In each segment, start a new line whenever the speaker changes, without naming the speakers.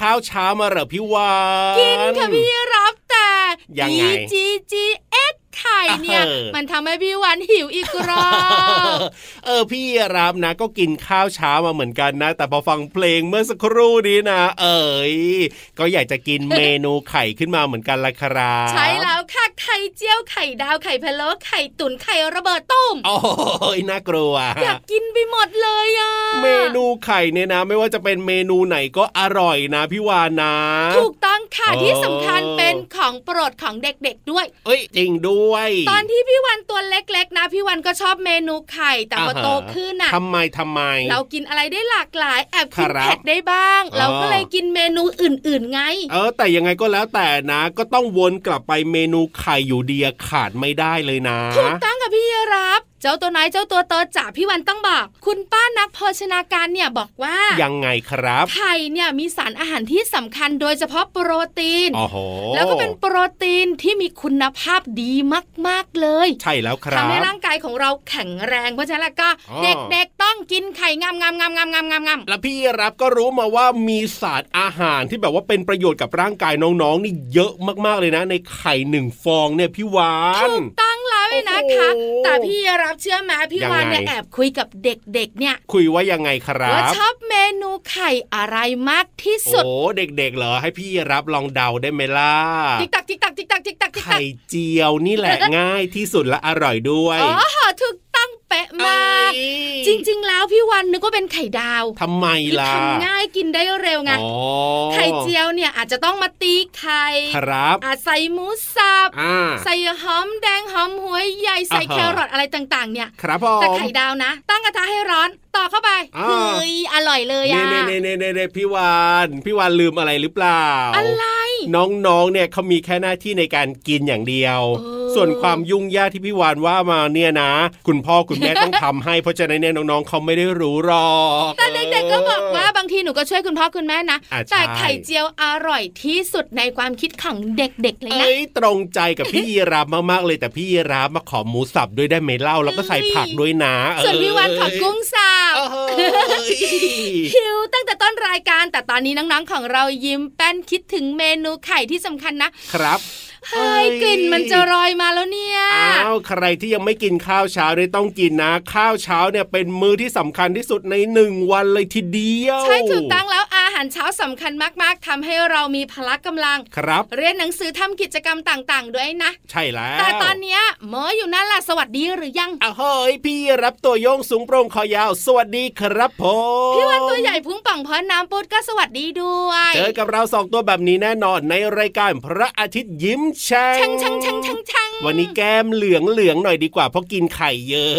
ข้าวเช้ามาเหรอพี่วาน
กินค่ะพี่รับแต่
ยังไง
จีจีเอ็ก ไข่เนี่ย มันทำให้พี่วันหิวอีกรอบ
เออพี่รับนะ ก็กินข้าวเช้ามาเหมือนกันนะ แต่พอฟังเพลงเมื่อสักครู่นี้นะ เอ๋ยก็อยากจะกินเมนูไข่ขึ้นมาเหมือนกันละครับ
ใช่แล้วค่ะไข่เจียวไข่ดาวไข่พะโล้ไข่ตุ๋นไข่ระเบิดต้ม
โอ้ยน่ากลัว
อยากกินไปหมดเลยอะ
เมนูไข่เนี่ยนะ ไม่ว่าจะเป็นเมนูไหนก็อร่อยนะพี่วานนะ
ถูกต้องค่ะที่สำคัญเป็นของโปรดของเด็กๆด้วย
เอ้ยจริงด้วย
ตอนที่พี่วันตัวเล็กๆนะพี่วันก็ชอบเมนูไข่แต่พอโตขึ้นอะ
ทำไมทำไม
เรากินอะไรได้หลากหลายแอบกินเผ็ดได้บ้าง เราก็เลยกินเมนูอื่นๆไง
เออ แต่ยังไงก็แล้วแต่นะ ก็ต้องวนกลับไปเมนูไข่อยู่เดียขาดไม่ได้เลยนะ
ถูกต้องกับ พี่รับเจ้าตัวไหนเจ้าตัวโตจ่าพี่วันต้องบอก คุณป้านักโภชนาการเนี่ยบอกว่า
ยังไงครับ
ไข่เนี่ยมีสารอาหารที่สำคัญโดยเฉพาะโปรตีนแล้วก็เป็นโปรตีนที่มีคุณภาพดีมาก ๆ เลย
ใช่แล้วครับทำ
ให้ร่างกายของเราแข็งแรงเพราะฉะนั้นก็ เด็กๆต้องกินไข่งามงามงามงามงามงามงาม
แล้วพี่รับก็รู้มาว่ามีสารอาหารที่แบบว่าเป็นประโยชน์กับร่างกายน้องๆนี่เยอะมากๆเลยนะ ในไข่หนึ่งฟองเนี่ยพี่วานถู
กต้อง แล้วนะคะแต่พี่รับเชื่อไหมพี่วานเนี่ยแอบคุยกับเด็กๆเนี่ย
คุยว่ายังไงครับว่า
ชอบเมนูไข่อะไรมากที่สุด
โอ้เด็กๆเหรอให้พี่รับลองเดาได้ไหมล่ะ
ติ๊กตักติ๊กตักติ๊กตักติ๊กตัก
ไข่เจียวนี่แหละง่ายที่สุดและอร่อยด้วย
อ๋อถูกต้องเป๊ะมาก จริง ๆ แล้วพี่วันนึกว่าเป็นไข่ดาว
ทำไมล่ะ
ทำง่ายกินได้เร็วไงไข่เจียวเนี่ยอาจจะต้องมาตีไข่
ครับ
อาจใส่หมูสับใส่หอมแดงหอมหัวใหญ่ใส่แครอทอะไรต่างๆ เนี่ย
ครับผมแต่
ไข่ดาวนะ ตั้งกระทะให้ร้อนต่อเข้าไปเฮ้ยอร่อยเลยอะ
เน่เน่เน่เน่พี่วานพี่วานลืมอะไรหรือเปล่า
อะไร
น้องๆเนี่ยเขามีแค่หน้าที่ในการกินอย่างเดียว ส่วนความยุ่งยากที่พี่วานว่ามาเนี่ยนะ คุณพ่อคุณแม่ต้องทำให้ เพราะฉะนั้นเนี่ยน้องๆเขาไม่ได้รู้หรอก
แต่เด็กๆก็บอกว่าบางทีหนูก็ช่วยคุณพ่อคุณแม่นะแต่ไข่เจียวอร่อยที่สุดในความคิดของเด็กๆเลยนะเอ้
ยตรงใจกับพี่ยีราฟมากๆเลยแต่พี่ยีราฟมาขอหมูสับด้วยได้ไหมเล่าแล้วก็ใส่ผักด้วยนะ
ส่วนพี่วานขอกุ้งสับ หิวตั้งแต่ต้นรายการแต่ตอนนี้น้องๆของเรายิ้มแป้นคิดถึงเมนูไข่ที่สำคัญนะ
ครับ
เฮ้ยกลิ่นมันจะลอยมาแล้วเนี่ย
อ้าวใครที่ยังไม่กินข้าวเช้าได้ต้องกินนะ ข้าวเช้าเนี่ยเป็นมื้อที่สำคัญที่สุดในหนึ่งวันเลยทีเดียว
ใช่ถูกต้องแล้วอาหารเช้าสำคัญมาก ๆทำให้เรามีพละกำลัง
ครับ
เรียนหนังสือทำกิจกรรมต่าง ๆ ด้วยนะ
ใช่แล้ว
แต่ตอนเนี้ยหมออยู่นั่นล่ะสวัสดีหรือยัง
อ้าวเฮ้ยพี่รับตัวโยงสูงโปร่งคอยาว สวัสดีครับผม
พี่วันตัวใหญ่พุงป่องพอน้ำปุดก็สวัสดีด้วย
เจอกับเราสองตัวแบบนี้แน่นอนในรายการพระอาทิตย์ยิ้มแฉ่ง
ช่งช่งช่งช่งช่ง
วันนี้แก้มเหลืองเหลืองหน่อยดีกว่าเพราะกินไข่เยอะ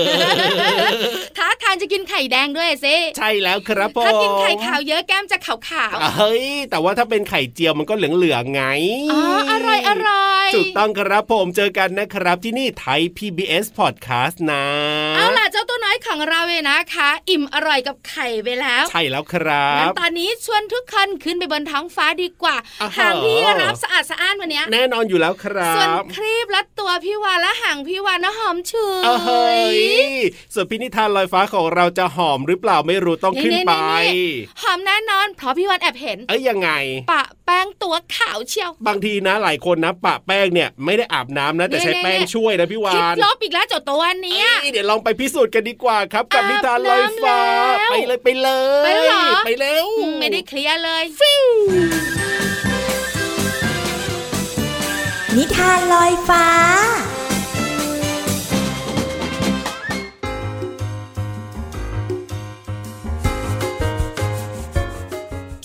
ท้าทานจะกินไข่แดงด้วยสิ
ใช่แล้วครับผม
ถ้ากินไข่ขาวเยอะแก้มจะขาวขาว
เฮ้ยแต่ว่าถ้าเป็นไข่เจียวมันก็เหลืองเหลืองไง
อ๋ออร่อยอร่อย
ถูกต้องครับผมเจอกันนะครับที่นี่ไทย PBS Podcast นะ
เอาล่ะเจ้าตัวน้อยของเราเองนะคะ อิ่มอร่อยกับไข่ไปแล้ว
ใช่แล้วครับ
ตอนนี้ชวนทุกคนขึ้นไปบนท้องฟ้าดีกว่าหางพี่รับสะอาดสะอ้านวันนี้
แน่นอนอยู่แล้วครับ
ส่วนครีบและตัวพี่วานและหางพี่วานนะหอมชุ
ยส่วนพินิธานลอยฟ้าของเราจะหอมหรือเปล่าไม่รู้ต้องขึ้นไป
หอมแน่นอน เพราะพี่วานแอบเห็น
เอ้ยยังไง
ปะแป้งตัวขาวเชียว
บางทีนะหลายคนนะ ปะแป้งเนี่ยไม่ได้อาบน้ำนะแต่ใช้แป้งช่วยนะพี่วานคิด
ลบอีกแล้วเจ้าตัวเนี้ย
เดี๋ยวลองไปพิสูจน์กันดีกว่าครับ กับนิทานลอยฟ้า ไปเลยไปเลย ไป
เล
ยไปเร็ว
ไม่ได้เคลียร์เลย
ฟิว
นิทานลอยฟ้า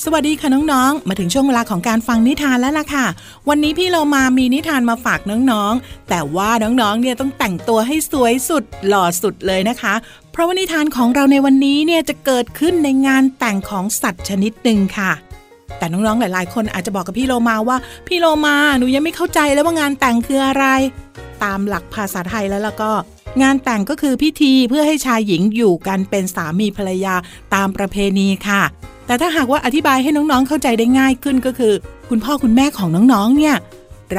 สวัสดีค่ะน้องๆ มาถึงช่วงเวลาของการฟังนิทานแล้วล่ะค่ะ วันนี้พี่เรามามีนิทานมาฝากน้องๆ แต่ว่าน้องๆ เนี่ยต้องแต่งตัวให้สวยสุดหล่อสุดเลยนะคะ เพราะว่านิทานของเราในวันนี้เนี่ยจะเกิดขึ้นในงานแต่งของสัตว์ชนิดหนึ่งค่ะ แต่น้องๆ หลาย ๆ คนอาจจะบอกกับพี่โลมาว่า พี่โลมาหนูยังไม่เข้าใจแล้วว่างานแต่งคืออะไร ตามหลักภาษาไทยแล้วแล้วก็ งานแต่งก็คือพิธีเพื่อให้ชายหญิงอยู่กันเป็นสามีภรรยาตามประเพณีค่ะ แต่ถ้าหากว่าอธิบายให้น้องๆเข้าใจได้ง่ายขึ้นก็คือ คุณพ่อคุณแม่ของน้องๆ เนี่ย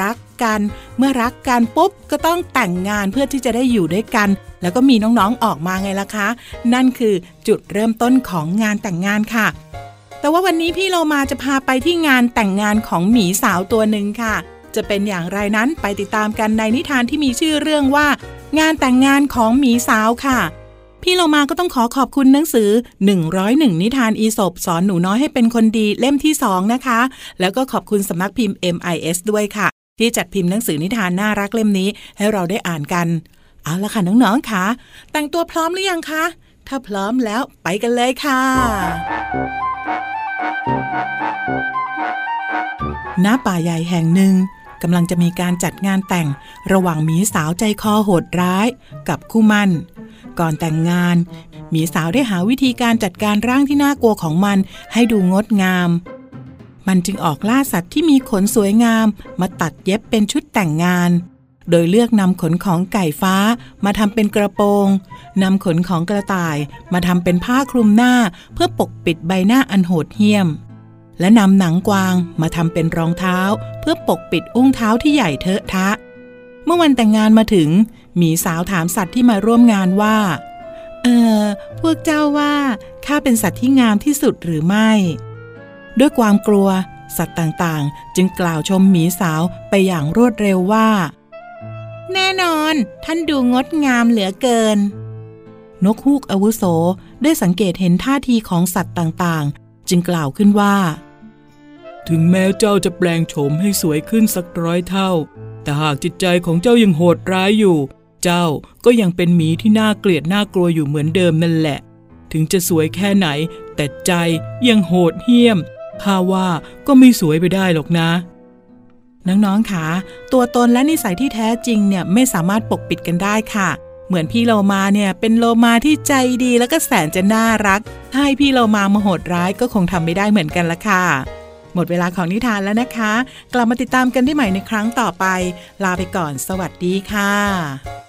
รักกันเมื่อรักกันปุ๊บก็ต้องแต่งงานเพื่อที่จะได้อยู่ด้วยกัน แล้วก็มีน้องๆออกมาไงล่ะคะ นั่นคือจุดเริ่มต้นของงานแต่งงานค่ะ แต่ว่าวันนี้พี่โลมาจะพาไปที่งานแต่งงานของหมีสาวตัวหนึ่งค่ะ จะเป็นอย่างไรนั้นไปติดตามกันในนิทานที่มีชื่อเรื่องว่า งานแต่งงานของหมีสาวค่ะ พี่เรามาก็ต้องขอขอบคุณหนังสือ 101 นิทานอีสบสอนหนูน้อยให้เป็นคนดีเล่มที่2นะคะ แล้วก็ขอบคุณสำนักพิมพ์ MIS ด้วยค่ะ ที่จัดพิมพ์หนังสือนิทานน่ารักเล่มนี้ให้เราได้อ่านกัน เอาละค่ะน้องๆค่ะแต่งตัวพร้อมหรือยังคะ ถ้าพร้อมแล้วไปกันเลยค่ะ ณ ป่าใหญ่แห่งหนึ่งกำลังจะมีการจัดงานแต่งระหว่างหมีสาวใจคอโหดร้ายกับคู่มันก่อนแต่งงานหมีสาวได้หาวิธีการจัดการร่างที่น่ากลัวของมันให้ดูงดงาม มันจึงออกล่าสัตว์ที่มีขนสวยงามมาตัดเย็บเป็นชุดแต่งงาน โดยเลือกนำขนของไก่ฟ้ามาทำเป็นกระโปรงนำขนของกระต่ายมาทำเป็นผ้าคลุมหน้า เพื่อปกปิดใบหน้าอันโหดเหี้ยม และนำหนังกวางมาทำเป็นรองเท้า เพื่อปกปิดอุ้งเท้าที่ใหญ่เทอะทะ เมื่อวันแต่งงานมาถึง มีสาวถามสัตว์ที่มาร่วมงานว่า เออพวกเจ้าว่าข้าเป็นสัตว์ที่งามที่สุดหรือไม่ ด้วยความกลัวสัตว์ต่างๆ จึงกล่าวชมหมีสาวไปอย่างรวดเร็วว่า แน่นอน ท่านดูงดงามเหลือเกิน นกฮูกอาวุโสได้สังเกตเห็นท่าทีของสัตว์ต่างๆ จึงกล่าวขึ้นว่า
ถึงแม้เจ้าจะแปลงโฉมให้สวยขึ้นสักร้อยเท่า แต่หากจิตใจของเจ้ายังโหดร้ายอยู่ เจ้าก็ยังเป็นหมีที่น่าเกลียดน่ากลัวอยู่เหมือนเดิมนั่นแหละ ถึงจะสวยแค่ไหน แต่ใจยังโหดเหี้ยมข้าว่าก็ไม่สวยไปได้หรอกนะ
น้องๆค่ะตัวตนและนิสัยที่แท้จริงเนี่ยไม่สามารถปกปิดกันได้ค่ะ เหมือนพี่โลมาเนี่ยเป็นโลมาที่ใจดีแล้วก็แสนจะน่ารัก ถ้าให้พี่โลมามาโหดร้ายก็คงทำไม่ได้เหมือนกันละค่ะ หมดเวลาของนิทานแล้วนะคะ กลับมาติดตามกันได้ใหม่ในครั้งต่อไป ลาไปก่อน สวัสดีค่ะ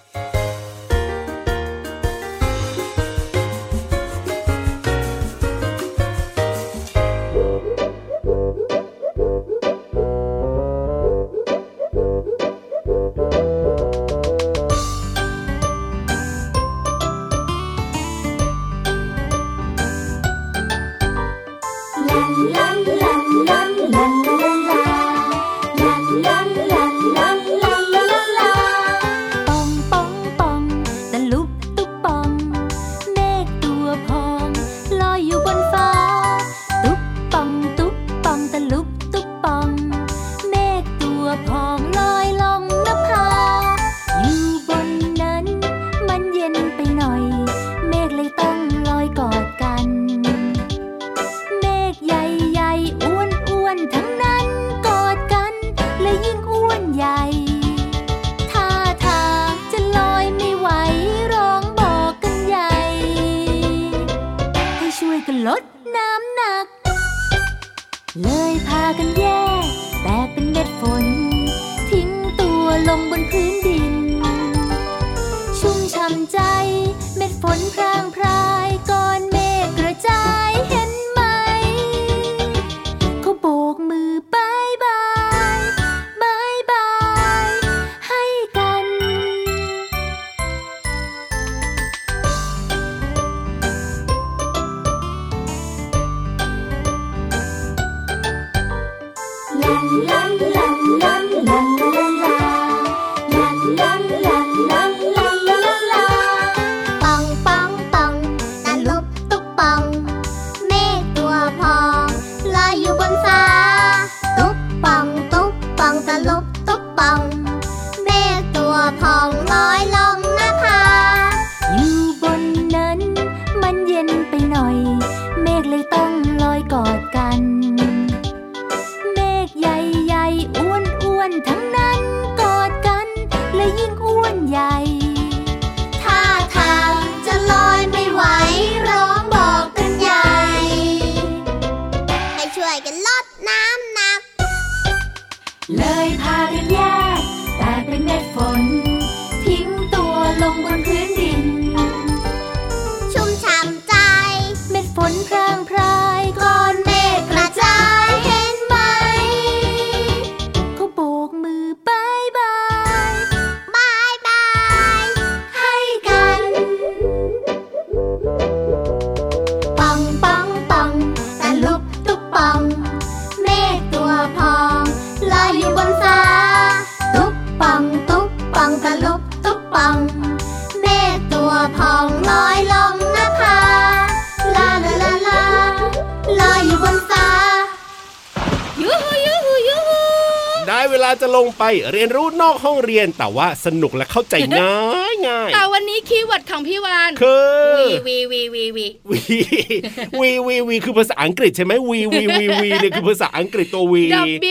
ได้เวลา
จะลงไปเรี
ยนรู้นอกห้องเรียนแต่ว่าสนุกและเข้าใจง่ายง่าย
แต่วันนี้คีย์เวิร์ดของพี่วาน
คือ
วีวีวีวีวี
วีวีวีวีคือภาษาอังกฤษใช่ไหมวีวีวีวีเนี่ยคือภาษาอังกฤษตัววี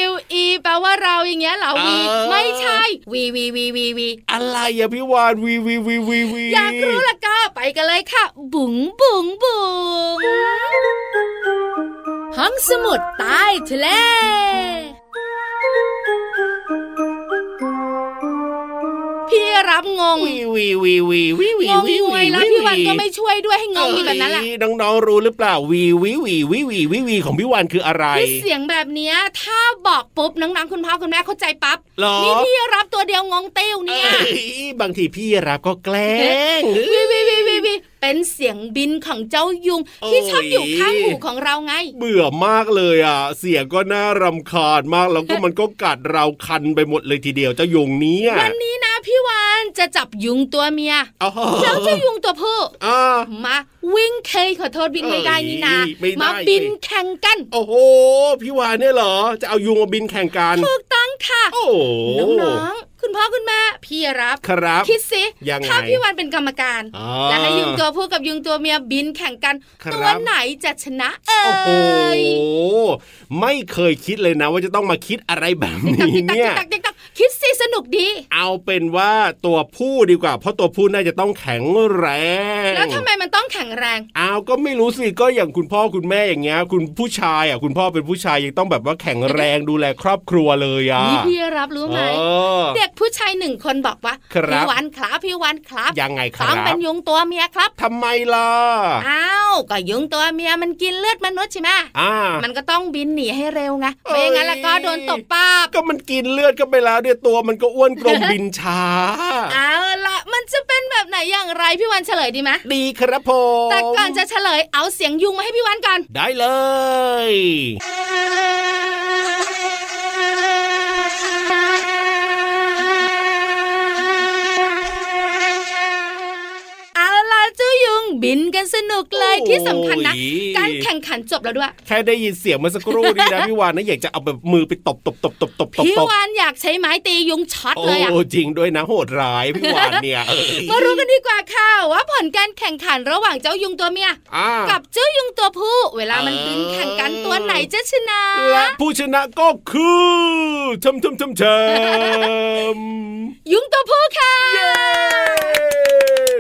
W E แปลว่าเราอย่างเงี้ยเหรอวี
เออ
ไม่ใช่วีวีวีวีวี
อะไรอะพี่วานวีวีวีวีวี
อยากรู้ละก็ไปกันเลยค่ะ บุ๋งบุ๋งบุ๋งห้องสมุดใต้ทะเล รับงง
วีวีวีวีวีวี
งงงวยแล้วพี่วันก็ไม่ช่วยด้วยให้งงอยู่แบบนั้นแหละ
เอ้ยน้องๆรู้หรือเปล่าวีวีวีวีวีวีวีของพี่วานคืออะไร
คือเสียงแบบเนี้ยถ้าบอกปุ๊บน้องๆคุณพ่อคุณแม่เข้าใจปั๊บ
หรอ
นี่พี่รับตัวเดียวงงเตี้ยวเนี่ย
บางทีพี่รับก็แกล้ง
วีวีวีวีวีเป็นเสียงบินของเจ้ายุง ที่ชอบอยู่ข้างหูของเราไง
เบื่อมากเลยอะ เสียงก็น่ารำคาญมากแล้วก็มันก็กัดเราคันไปหมดเลยทีเดียวเจ้ายุงนี้
วันนี้นะ พี่วานจะจับยุงตัวเมีย
อ๋อ
แล้วเจ้ายุงตัวผู้
อ่า
มาวิ่งเคยขอโทษวิ่งไม่ได้นี่นา
เอ้ยไม่ได้
มาบินแข่งกัน
โอ้โหพี่วานเนี่ยเหรอ จะเอายุงมาบินแข่งกัน
ถูกต้องค่ะ
โอ้โห
น้องๆ คุณพ่อคุณแม่พี่รับ
ครับ
คิดสิ
ยังไง
ถ้าพี่วานเป็นกรรมการ
อ่า
แล้วให้ยุงตัวผู้กับยุงตัวเมียบินแข่งกัน
ครับ
ตัวไหนจะชนะเอ
โอ้โห
ย
ไม่เคยคิดเลยนะว่าจะต้องมาคิดอะไรแบบ
ตัก
นี้
ติ๊กตัก
เนี่ย
ติ๊กตักติ๊กตักคิดสิสนุกดี
เอาเป็นว่าตัวผู้ดีกว่า เพราะตัวผู้น่าจะต้องแข็งแรง
แล้วทำไมมันต้องแข็งแรง
อ้าวก็ไม่รู้สิก็อย่างคุณพ่อคุณแม่อย่างเงี้ยคุณผู้ชายอะคุณพ่อเป็นผู้ชายยังต้องแบบว่าแข็งแรงดูแลครอบครัวเลยอะ
นี่พี่รับรู้ไหม
เออ
เด็กผู้ชายหนึ่งคนบอกว่า
ครับ
พี่วันครับพี่วันครับ
ยังไงค
ต้
รั
องเป็น
บ
ยุงตัวเมียครับ
ทำไมล่ะ
อ้าวก็ยุงตัวเมียมันกินเลือดมนุษย์ใช่ไหม
อ่า
มันก็ต้องบินหนีให้เร็วไง
เอ้ย
ไม่งั้นแล้วก็โดนตบป้าบ
ก็มันกินเลือดก็ไปแล้วเนี่ยตัวมันก็อ้วนกลมบินช้า
เอาละมันจะเป็นแบบไหนอย่างไรพี่วันเฉลยดีไหม
ดีครับผม
แต่ก่อนจะเฉลยเอาเสียงยุงมาให้พี่วันก่อน
ได้เลย
เอาล่ะเจ้ายุง บินกันสนุกเลยที่สำคัญนะ
โอ้ย
การแข่งขันจบแล้วด้วย
แค่ได้ยินเสียงเมื่อสักครู่นี้นะพี่วานนะอยากจะเอาแบบมือไปตบตบตบตบตบตบ
พี่
ตบ
วานอยากใช้ไม้ตียุงช็อต
โอ้
เลยอะ
จริงด้วยนะโหดร้ายพี่วานเนี่ยเออ
มารู้กันดีกว่าค่ะว่าผลการแข่งขันระหว่างเจ้ายุงตัวเมีย
อ่า
กับเจ้ายุงตัวผู้ เวลามัน
เออ
บินแข่งกันตัวไหนจะชนะ
และผู้ชนะก็คือชมชมชมชม
ยุงตัวผู้ค่ะ
เย้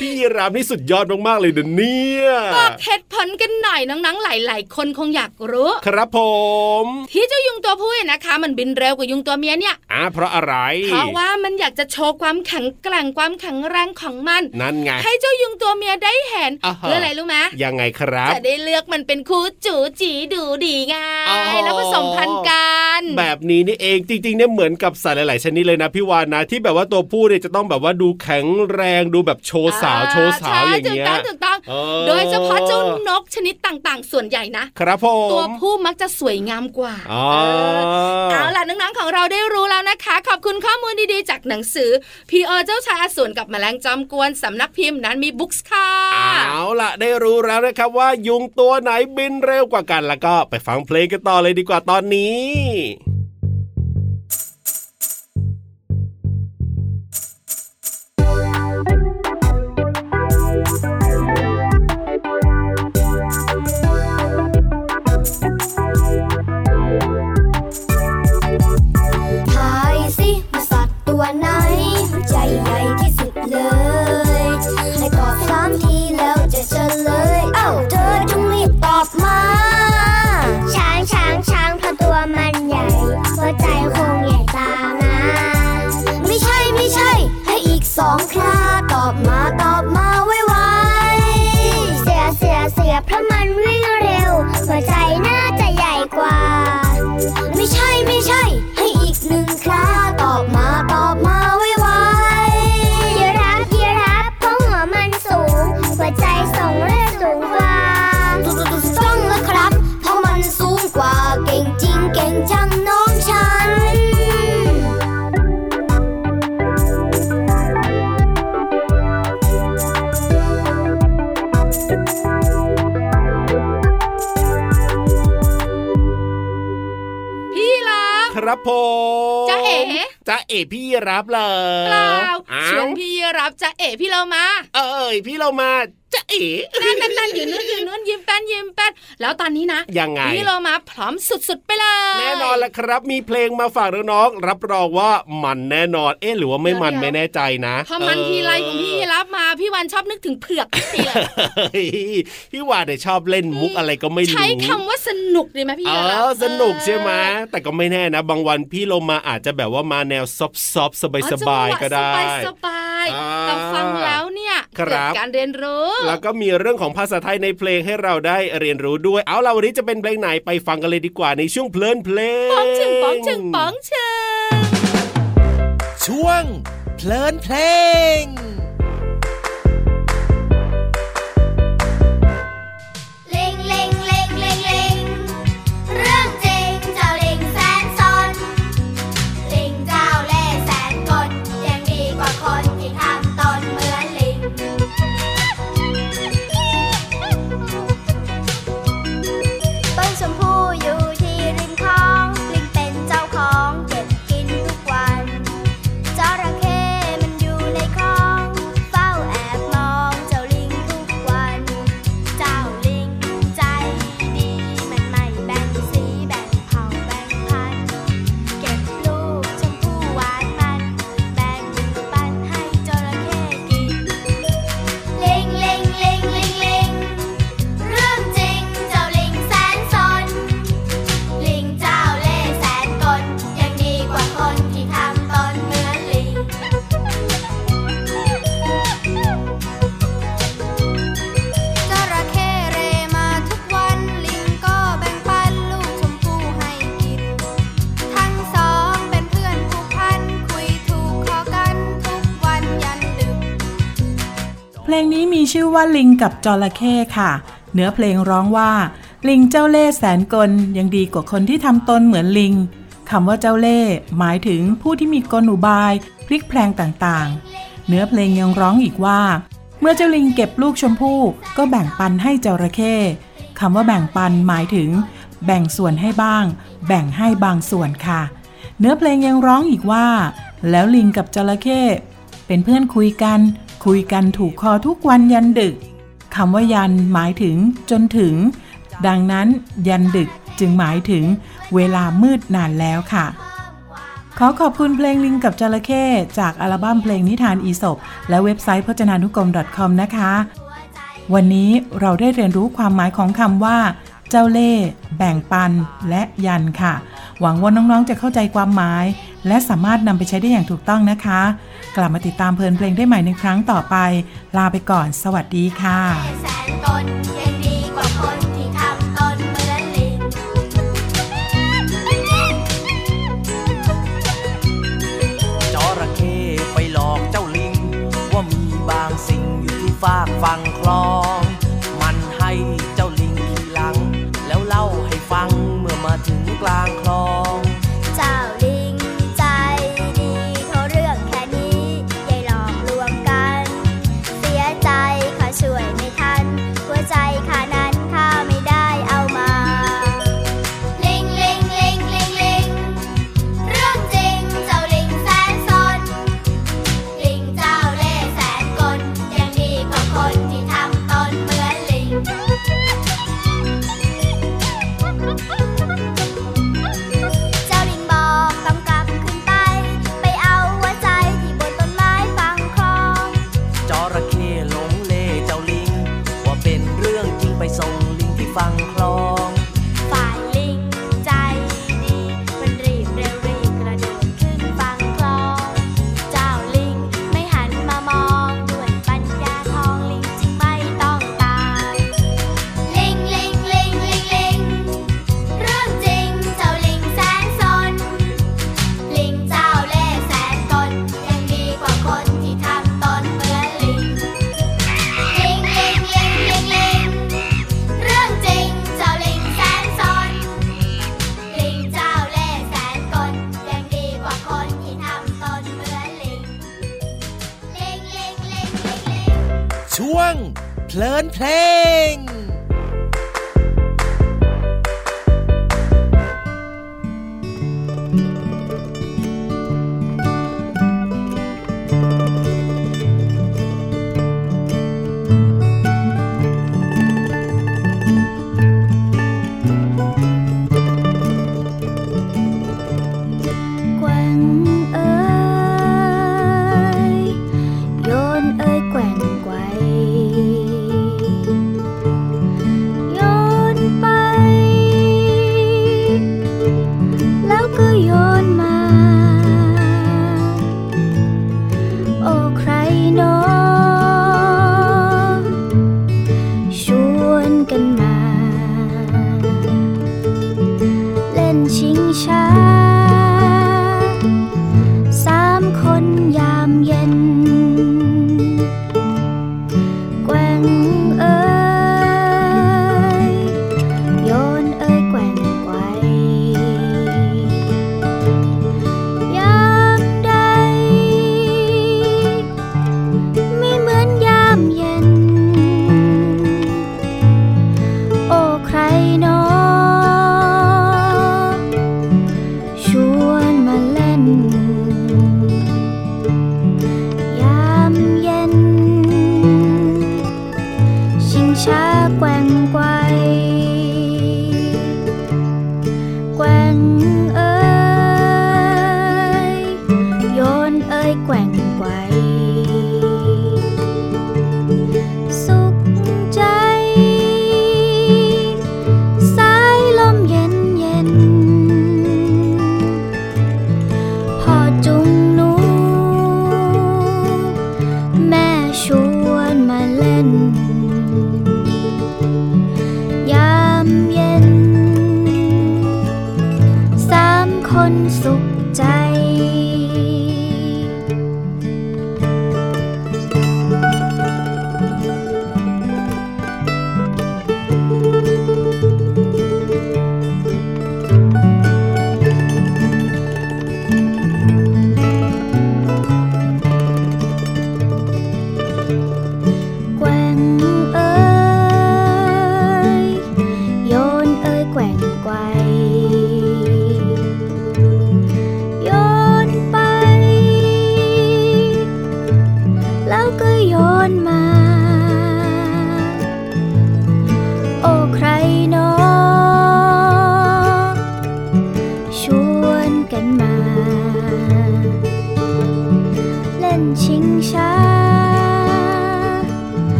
พี่ยีรามนี่สุดยอดมากๆเลยเดี๋ยวนี้
บอกเหตุผลกันหน่อยน้องๆหลายๆ คนคงอยากรู้
ครับผม
ที่เจ้ายุงตัวผู้นะคะ มันบินเร็วกว่ายุงตัวเมียเนี่ย
อ่าเพราะอะไร
เพราะว่ามันอยากจะโชว์ความแข็งแกร่งความแข็งแรงของมัน
นั่นไง
ให้เจ้ายุงตัวเมียได้เห็นเพื่ออะไรรู้ไหม
ยังไงครับ
จะได้เลือกมันเป็นคู่จูจีดูดีไงแล้วผสมพันธุ์กัน
แบบนี้นี่เองจริงๆเนี่ยเหมือนกับสัตว์หลายๆชนิดเลยนะพี่วานนะที่แบบว่าตัวผู้เนี่ยจะต้องแบบว่าดูแข็งแรงดูแบบโชว์สาวโชว์สาวอย่างเงี้ยถูก
ต้องถูกต้อง โดยเฉพาะเจ้านกชนิดต่างๆ ส่วนใหญ่นะ
ครับผม
ตัวผู้มักจะสวยงามกว่าเอาล่ะน้องๆของเราได้รู้แล้วนะคะ ขอบคุณข้อมูลดีๆ จากหนังสือพีเอเจ้าชายอสูรกับแมลงจอมกวนสำนักพิมพ์นั้นมีบุ๊กส์ค่ะ
เอาล่ะได้รู้แล้วนะครับว่ายุงตัวไหนบินเร็วกว่ากัน แล้วก็ไปฟังเพลงกันต่อเลยดีกว่าตอนนี้ ผม
จ้าเอ๋
จ้าเอ๋พี่รับเล
ยเปล่าชวนพี่รับจ้าเอ๋พี่เรามา
เอ้ยพี่เรามาจะเอ๋
นั่นนั่นนั่นอยู่นู้นอยู่นู้นยิ้มแป้น ยิ้มแป้นแล้วตอนนี้นะ
ยังไง
พี่เรามาพร้อมสุดๆไปเล
ยแน่นอนละครับ มีเพลงมาฝากน้องๆรับรองว่ามันแน่นอน เอ๊ะหรือว่าไม่มันไม่แน่ใจนะ
พอมันทีไรของพี่รับมาพี่วันชอบนึกถึงเผือกทีเลย
พี่วานเนี่ยชอบเล่นมุกอะไรก็ไม่รู้ใช้
คำว่าสนุกดีไหมพี่อ๋
อสนุกใช่ไหมแต่ก็ไม่แน่นะ บางวันพี่ลมมาอาจจะแบบว่ามาแนวซอฟซอฟสบายสบายก็ได้
สบายแต่ฟังแล้วเนี่ยเกิดการเรียนรู้
แล้วก็มีเรื่องของภาษาไทยในเพลงให้เราได้เรียนรู้ด้วย เอาเราวันนี้จะเป็นเพลงไหนไปฟังกันเลยดีกว่าในช่วงเพลินเพลง
ป้องชึงป้องชึงป้องชึง
ช่วงเพลินเพลง
ชื่อว่าลิงกับจระเข้ค่ะ เนื้อเพลงร้องว่า ลิงเจ้าเล่ห์แสนกลยังดีกว่าคนที่ทำตนเหมือนลิงคำว่าเจ้าเล่ห์หมายถึงผู้ที่มีกลอุบายพลิกแพลงต่างๆ เนื้อเพลงยังร้องอีกว่า เมื่อเจ้าลิงเก็บลูกชมพู่ก็แบ่งปันให้จระเข้คำว่าแบ่งปันหมายถึง แบ่งส่วนให้บ้าง แบ่งให้บางส่วนค่ะ เนื้อเพลงยังร้องอีกว่า แล้วลิงกับจระเข้เป็นเพื่อนคุยกัน คุยกันถูกคอทุกวันยันดึกคำว่ายันหมายถึงจนถึง ดังนั้นยันดึกจึงหมายถึงเวลามืดนานแล้วค่ะ ข
อขอบคุณเพลงลิงกับจระเข้จากอัลบั้มเพลงนิทานอีศบและเว็บไซต์พจนานุกรม .com นะคะ วันนี้เราได้เรียนรู้ความหมายของคำว่า เจ้าเล่แบ่งปัน และยันค่ะ หวังว่าน้องๆจะเข้าใจความหมาย และสามารถนำไปใช้ได้อย่างถูกต้องนะคะ กลับมาติดตามเพลินเพลงได้ใหม่ในครั้งต่อไป ลาไปก่อน สวัสดีค่ะ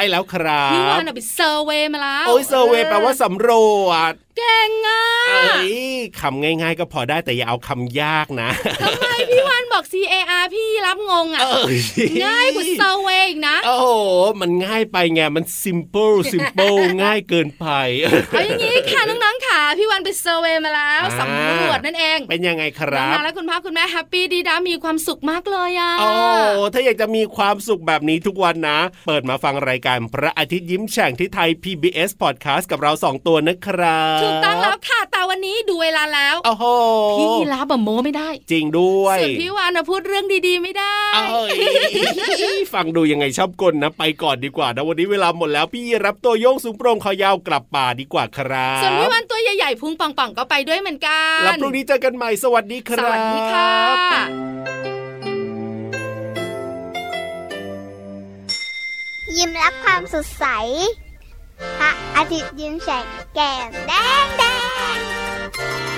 ช่แล้วค
รั
บ
พี่
วานไป
survey มาแล้ว
โอ้ย survey แปลว่าสำรวจ
เก่งอะเอ้
ยคำง่าย ๆ ก็พอได้แต่อย่าเอาคำยากนะ
ทำไม พี่วานบอก C A R พี่รับงงอะง่ายกว่า survey อีกนะ
โอ้โหมันง่ายไปไงมัน simple simple ง่ายเกินไป
เอาอย่างนี้ค่ะน้องๆค่ะ พี่วานไป survey มาแล้วสำรวจนั่นเอง
เป็นยังไงครับ
แล้วคุณพ่อคุณแม่ happy ดีด้ามีความสุขมากเลยอะ
โอ้ถ้าอยากจะมีความสุขแบบนี้ทุกวันนะ เปิดมาฟังรายการพระอาทิตย์ยิ้มแฉ่งที่ไทย PBS Podcast กับเราสองตัวนะครับ
ถูกต้องแล้วค่ะแต่วันนี้ดูเวลาแล้ว
โอ้โห
พี่รับแบบโมไม่ได้
จริงด้วย
ส่วนพี่วานพูดเรื่องดีๆไม่ได้
ฟังดูยังไงชอบกลนะ ไปก่อนดีกว่านะวันนี้เวลาหมดแล้วพี่รับตัวโยงสูงโปร่งคอยาวกลับป่าดีกว่าครับ
ส่วนพี่วานตัวใหญ่ๆพุงป่องๆก็ไปด้วยเหมือนกัน
แล้วพรุ่งนี้เจอกันใหม่สวัสดีครับ สวั
สดีค่ะ
ยิ้มรับความสดใส พระอาทิตย์ยิ้มแฉกแก้มแดงแดง